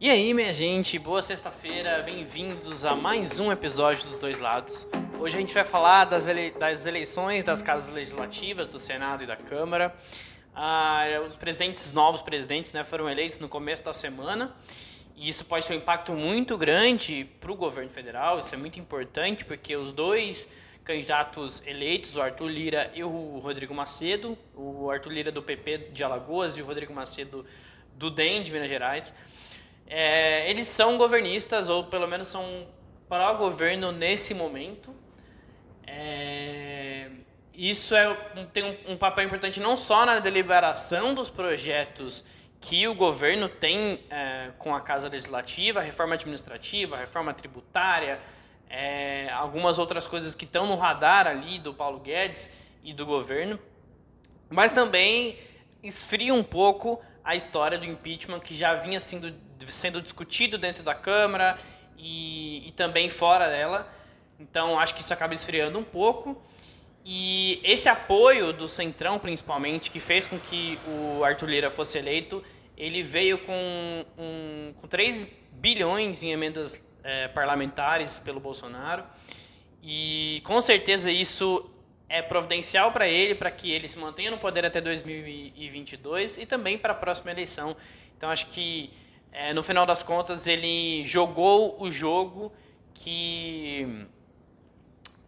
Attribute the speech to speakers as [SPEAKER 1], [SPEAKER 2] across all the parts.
[SPEAKER 1] E aí, minha gente, boa sexta-feira, bem-vindos a mais um episódio dos Dois Lados. Hoje a gente vai falar das, ele... das eleições das casas legislativas, do Senado e da Câmara. Ah, os presidentes, novos presidentes, né, foram eleitos no começo da semana. E isso pode ter um impacto muito grande para o governo federal, isso é muito importante, porque os dois candidatos eleitos, o Arthur Lira e o Rodrigo Macedo, o Arthur Lira do PP de Alagoas e o Rodrigo Macedo do DEM de Minas Gerais, é, eles são governistas, ou pelo menos são pró-governo nesse momento. É, isso é, tem um, um, papel importante não só na deliberação dos projetos que o governo tem é, com a Casa Legislativa, a reforma administrativa, a reforma tributária, é, algumas outras coisas que estão no radar ali do Paulo Guedes e do governo, mas também esfria um pouco a história do impeachment que já vinha sendo, sendo discutido dentro da Câmara e, e também fora dela. Então acho que isso acaba esfriando um pouco. E esse apoio do Centrão, principalmente, que fez com que o Arthur Lira fosse eleito, ele veio com, um, com 3 bilhões em emendas é, parlamentares pelo Bolsonaro. E com certeza isso é providencial para ele, para que ele se mantenha no poder até 2022 e também para a próxima eleição. Então acho que é, no final das contas ele jogou o jogo que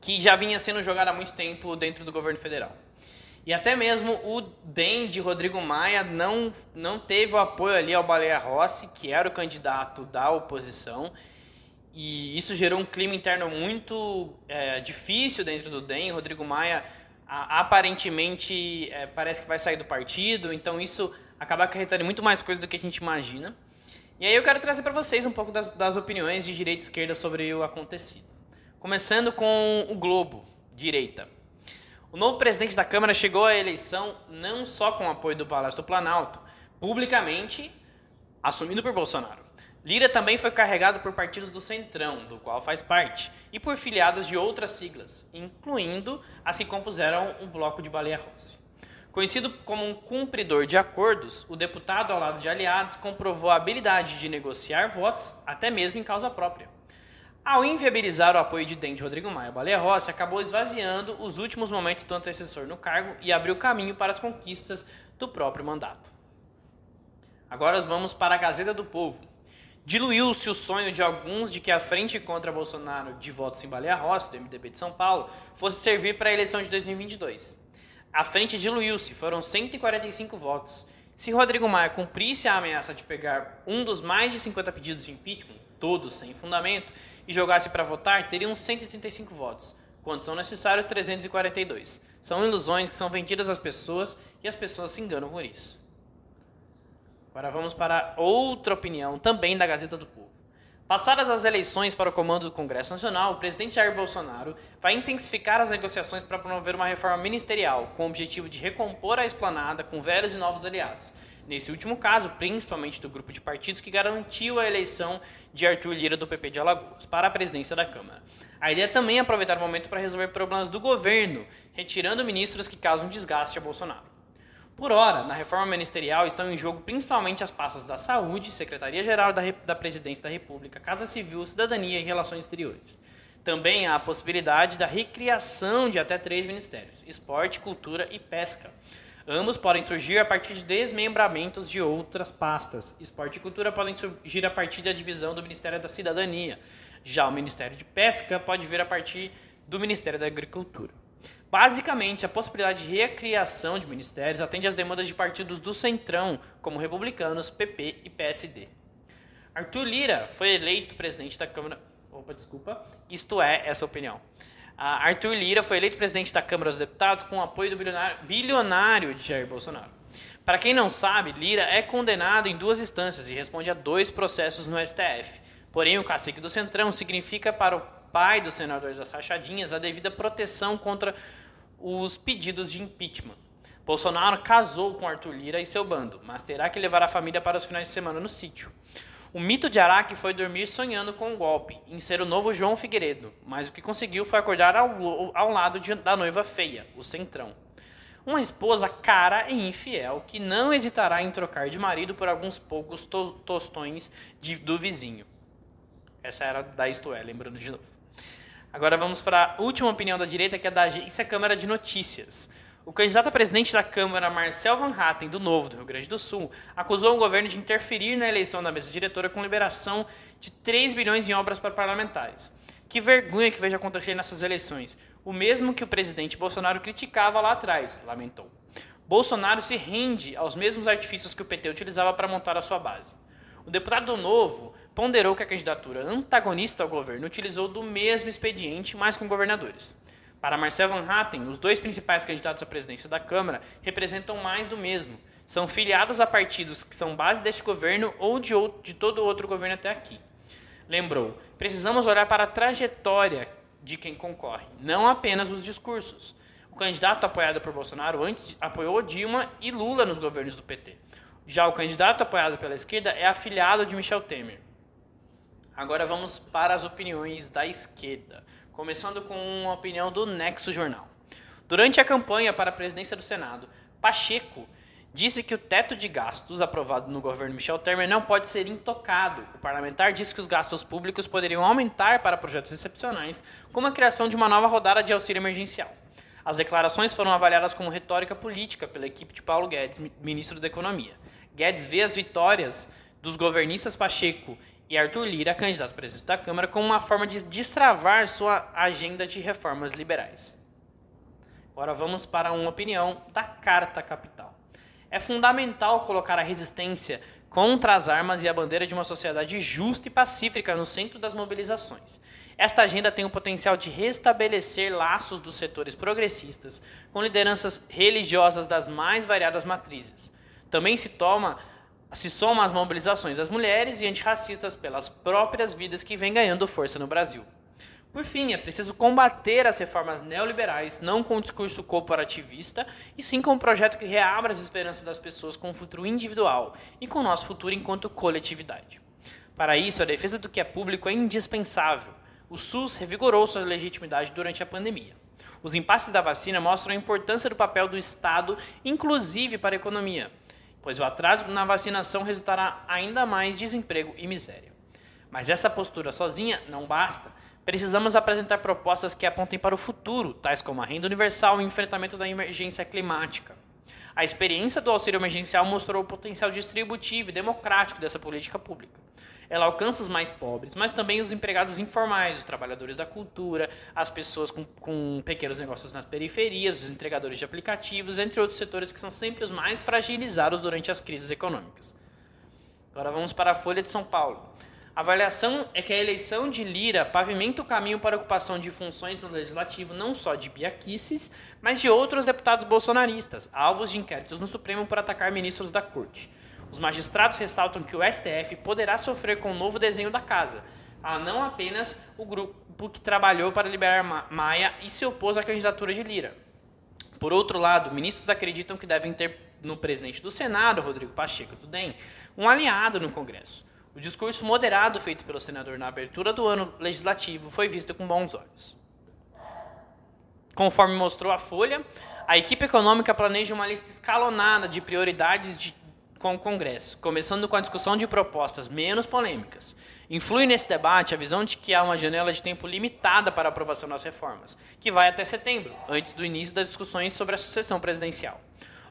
[SPEAKER 1] que já vinha sendo jogado há muito tempo dentro do governo federal. E até mesmo o DEM de Rodrigo Maia não, não teve o apoio ali ao Baleia Rossi, que era o candidato da oposição. E isso gerou um clima interno muito é, difícil dentro do DEM. Rodrigo Maia aparentemente é, parece que vai sair do partido, então isso acaba acarretando muito mais coisa do que a gente imagina. E aí eu quero trazer para vocês um pouco das, das opiniões de direita e esquerda sobre o acontecido. Começando com o Globo, direita. O novo presidente da Câmara chegou à eleição não só com o apoio do Palácio do Planalto, publicamente assumido por Bolsonaro. Lira também foi carregado por partidos do Centrão, do qual faz parte, e por filiados de outras siglas, incluindo as que compuseram o Bloco de Baleia Rossi. Conhecido como um cumpridor de acordos, o deputado ao lado de aliados comprovou a habilidade de negociar votos, até mesmo em causa própria. Ao inviabilizar o apoio de Dente Rodrigo Maia Baleia Rossi, acabou esvaziando os últimos momentos do antecessor no cargo e abriu caminho para as conquistas do próprio mandato. Agora vamos para a Gazeta do Povo. Diluiu-se o sonho de alguns de que a frente contra Bolsonaro de votos em Baleia Rossi, do MDB de São Paulo, fosse servir para a eleição de 2022. A frente diluiu-se, foram 145 votos. Se Rodrigo Maia cumprisse a ameaça de pegar um dos mais de 50 pedidos de impeachment, todos sem fundamento, e jogasse para votar, teriam 135 votos, quando são necessários 342. São ilusões que são vendidas às pessoas e as pessoas se enganam por isso. Agora vamos para outra opinião, também da Gazeta do Povo. Passadas as eleições para o comando do Congresso Nacional, o presidente Jair Bolsonaro vai intensificar as negociações para promover uma reforma ministerial, com o objetivo de recompor a esplanada com velhos e novos aliados Nesse último caso, principalmente do grupo de partidos que garantiu a eleição de Arthur Lira do PP de Alagoas para a presidência da Câmara. A ideia também é aproveitar o momento para resolver problemas do governo, retirando ministros que causam desgaste a Bolsonaro. Por hora, na reforma ministerial estão em jogo principalmente as pastas da Saúde, Secretaria-Geral da, da Presidência da República, Casa Civil, Cidadania e Relações Exteriores. Também há a possibilidade da recriação de até três ministérios: Esporte, Cultura e Pesca Ambos podem surgir a partir de desmembramentos de outras pastas. Esporte e cultura podem surgir a partir da divisão do Ministério da Cidadania. Já o Ministério de Pesca pode vir a partir do Ministério da Agricultura. Basicamente, a possibilidade de recriação de ministérios atende às demandas de partidos do Centrão, como republicanos, PP e PSD. Arthur Lira foi eleito presidente da Câmara. Opa, desculpa. Isto é essa opinião. Arthur Lira foi eleito presidente da Câmara dos Deputados com o apoio do bilionário, bilionário de Jair Bolsonaro. Para quem não sabe, Lira é condenado em duas instâncias e responde a dois processos no STF. Porém, o cacique do Centrão significa para o pai dos senadores das rachadinhas a devida proteção contra os pedidos de impeachment. Bolsonaro casou com Arthur Lira e seu bando, mas terá que levar a família para os finais de semana no sítio. O mito de Araque foi dormir sonhando com um golpe, em ser o novo João Figueiredo, mas o que conseguiu foi acordar ao, ao lado de, da noiva feia, o Centrão. uma esposa cara e infiel que não hesitará em trocar de marido por alguns poucos to tostões de, do vizinho. Essa era da Isto É, lembrando de novo. Agora vamos para a última opinião da direita, que é da agência Câmara de Notícias. O candidato a presidente da Câmara, Marcel Van Hatten, do Novo, do Rio Grande do Sul, acusou o governo de interferir na eleição da mesa diretora com liberação de 3 bilhões em obras para parlamentares. Que vergonha que veja acontecer nessas eleições. O mesmo que o presidente Bolsonaro criticava lá atrás, lamentou. Bolsonaro se rende aos mesmos artifícios que o PT utilizava para montar a sua base. O deputado do Novo ponderou que a candidatura antagonista ao governo utilizou do mesmo expediente, mas com governadores. Para Marcel Van Hatten, os dois principais candidatos à presidência da Câmara representam mais do mesmo. São filiados a partidos que são base deste governo ou de, outro, de todo outro governo até aqui. Lembrou: precisamos olhar para a trajetória de quem concorre, não apenas os discursos. O candidato apoiado por Bolsonaro antes apoiou Dilma e Lula nos governos do PT. Já o candidato apoiado pela esquerda é afiliado de Michel Temer. Agora vamos para as opiniões da esquerda começando com uma opinião do Nexo Jornal. Durante a campanha para a presidência do Senado, Pacheco disse que o teto de gastos aprovado no governo Michel Temer não pode ser intocado. O parlamentar disse que os gastos públicos poderiam aumentar para projetos excepcionais, como a criação de uma nova rodada de auxílio emergencial. As declarações foram avaliadas como retórica política pela equipe de Paulo Guedes, ministro da Economia. Guedes vê as vitórias dos governistas Pacheco e Arthur Lira, candidato à da Câmara, como uma forma de destravar sua agenda de reformas liberais. Agora vamos para uma opinião da Carta Capital. É fundamental colocar a resistência contra as armas e a bandeira de uma sociedade justa e pacífica no centro das mobilizações. Esta agenda tem o potencial de restabelecer laços dos setores progressistas com lideranças religiosas das mais variadas matrizes. Também se toma se soma às mobilizações das mulheres e antirracistas pelas próprias vidas que vêm ganhando força no Brasil. Por fim, é preciso combater as reformas neoliberais, não com um discurso corporativista, e sim com um projeto que reabra as esperanças das pessoas com o futuro individual e com o nosso futuro enquanto coletividade. Para isso, a defesa do que é público é indispensável. O SUS revigorou sua legitimidade durante a pandemia. Os impasses da vacina mostram a importância do papel do Estado, inclusive para a economia pois o atraso na vacinação resultará ainda mais desemprego e miséria. Mas essa postura sozinha não basta. Precisamos apresentar propostas que apontem para o futuro, tais como a renda universal e o enfrentamento da emergência climática. A experiência do auxílio emergencial mostrou o potencial distributivo e democrático dessa política pública. Ela alcança os mais pobres, mas também os empregados informais, os trabalhadores da cultura, as pessoas com, com pequenos negócios nas periferias, os entregadores de aplicativos, entre outros setores que são sempre os mais fragilizados durante as crises econômicas. Agora vamos para a Folha de São Paulo. A avaliação é que a eleição de Lira pavimenta o caminho para a ocupação de funções no legislativo não só de Biaquices, mas de outros deputados bolsonaristas, alvos de inquéritos no Supremo por atacar ministros da corte. Os magistrados ressaltam que o STF poderá sofrer com o novo desenho da casa, a não apenas o grupo que trabalhou para liberar Maia e se opôs à candidatura de Lira. Por outro lado, ministros acreditam que devem ter no presidente do Senado, Rodrigo Pacheco do DEM, um aliado no Congresso. O discurso moderado feito pelo senador na abertura do ano legislativo foi visto com bons olhos. Conforme mostrou a Folha, a equipe econômica planeja uma lista escalonada de prioridades de, com o Congresso, começando com a discussão de propostas menos polêmicas. Influi nesse debate a visão de que há uma janela de tempo limitada para a aprovação das reformas, que vai até setembro, antes do início das discussões sobre a sucessão presidencial.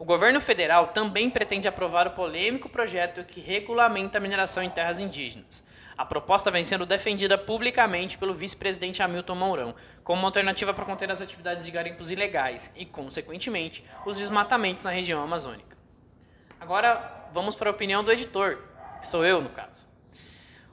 [SPEAKER 1] O governo federal também pretende aprovar o polêmico projeto que regulamenta a mineração em terras indígenas. A proposta vem sendo defendida publicamente pelo vice-presidente Hamilton Mourão como uma alternativa para conter as atividades de garimpos ilegais e, consequentemente, os desmatamentos na região amazônica. Agora, vamos para a opinião do editor, que sou eu, no caso.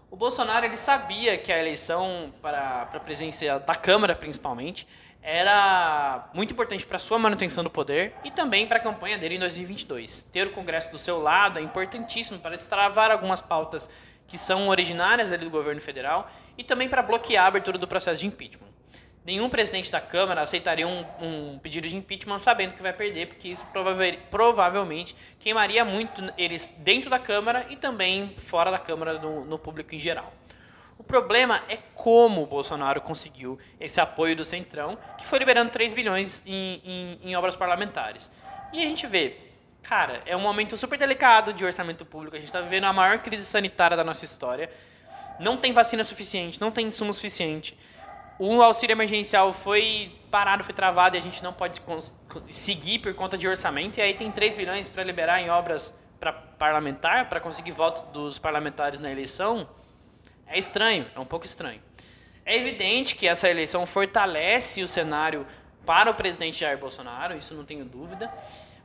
[SPEAKER 1] O Bolsonaro ele sabia que a eleição para, para a presidência da Câmara, principalmente, era muito importante para sua manutenção do poder e também para a campanha dele em 2022. Ter o Congresso do seu lado é importantíssimo para destravar algumas pautas que são originárias do governo federal e também para bloquear a abertura do processo de impeachment. Nenhum presidente da Câmara aceitaria um, um pedido de impeachment sabendo que vai perder, porque isso provavelmente queimaria muito eles dentro da Câmara e também fora da Câmara no, no público em geral. O problema é como o Bolsonaro conseguiu esse apoio do Centrão, que foi liberando 3 bilhões em, em, em obras parlamentares. E a gente vê, cara, é um momento super delicado de orçamento público. A gente está vivendo a maior crise sanitária da nossa história. Não tem vacina suficiente, não tem insumo suficiente. O auxílio emergencial foi parado, foi travado e a gente não pode seguir por conta de orçamento. E aí tem 3 bilhões para liberar em obras para parlamentar, para conseguir voto dos parlamentares na eleição. É estranho, é um pouco estranho. É evidente que essa eleição fortalece o cenário para o presidente Jair Bolsonaro, isso não tenho dúvida.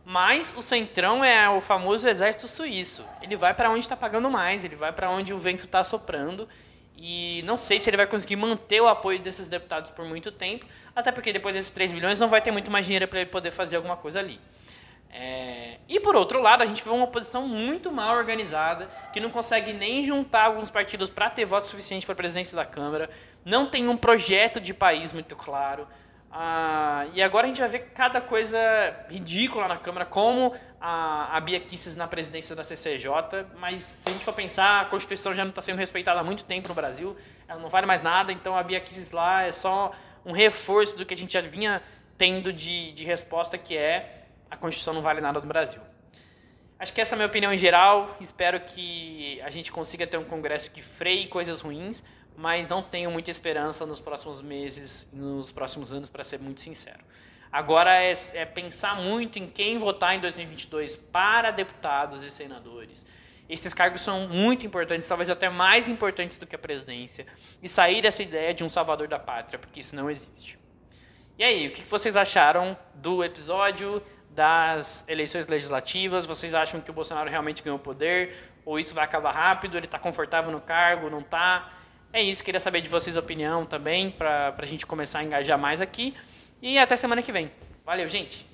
[SPEAKER 1] Mas o centrão é o famoso exército suíço. Ele vai para onde está pagando mais, ele vai para onde o vento está soprando. E não sei se ele vai conseguir manter o apoio desses deputados por muito tempo, até porque depois desses 3 bilhões não vai ter muito mais dinheiro para ele poder fazer alguma coisa ali. É... E por outro lado, a gente vê uma oposição muito mal organizada, que não consegue nem juntar alguns partidos para ter voto suficiente para a presidência da Câmara, não tem um projeto de país muito claro. Ah, e agora a gente vai ver cada coisa ridícula na Câmara, como a, a Bia Kisses na presidência da CCJ, mas se a gente for pensar, a Constituição já não está sendo respeitada há muito tempo no Brasil, ela não vale mais nada, então a Bia Kisses lá é só um reforço do que a gente já vinha tendo de, de resposta, que é a Constituição não vale nada no Brasil. Acho que essa é a minha opinião em geral, espero que a gente consiga ter um Congresso que freie coisas ruins, mas não tenho muita esperança nos próximos meses, nos próximos anos, para ser muito sincero. Agora é, é, pensar muito em quem votar em 2022 para deputados e senadores. Esses cargos são muito importantes, talvez até mais importantes do que a presidência, e sair dessa ideia de um salvador da pátria, porque isso não existe. E aí, o que vocês acharam do episódio das eleições legislativas? Vocês acham que o Bolsonaro realmente ganhou poder? Ou isso vai acabar rápido? Ele está confortável no cargo? Não está? É isso, queria saber de vocês a opinião também, para a gente começar a engajar mais aqui. E até semana que vem. Valeu, gente!